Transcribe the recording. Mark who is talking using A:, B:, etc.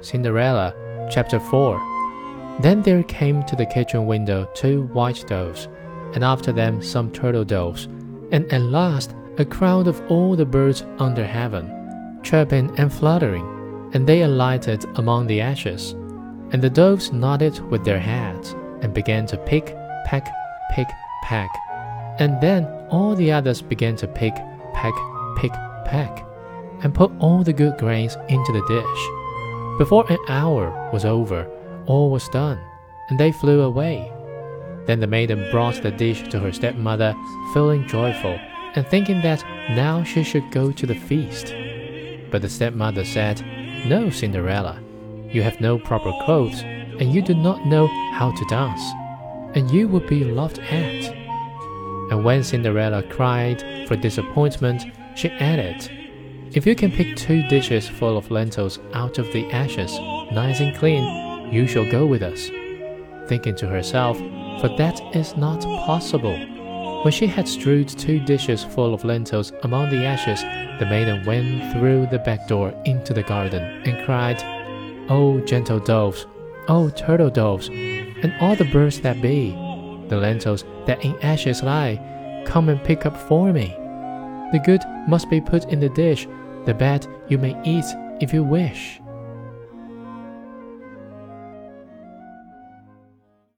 A: Cinderella, chapter 4. Then there came to the kitchen window two white doves, and after them some turtle doves, and at last a crowd of all the birds under heaven, chirping and fluttering, and they alighted among the ashes. And the doves nodded with their heads, and began to pick, peck, pick, peck. And then all the others began to pick, peck, pick, peck, and put all the good grains into the dish. Before an hour was over, all was done, and they flew away. Then the maiden brought the dish to her stepmother, feeling joyful, and thinking that now she should go to the feast. But the stepmother said, No, Cinderella, you have no proper clothes, and you do not know how to dance, and you will be laughed at. And when Cinderella cried for disappointment, she added, If you can pick two dishes full of lentils out of the ashes, nice and clean, you shall go with us. Thinking to herself, for that is not possible. When she had strewed two dishes full of lentils among the ashes, the maiden went through the back door into the garden and cried, O gentle doves, O turtle doves, and all the birds that be, the lentils that in ashes lie, come and pick up for me. The good must be put in the dish, the bed you may eat if you wish.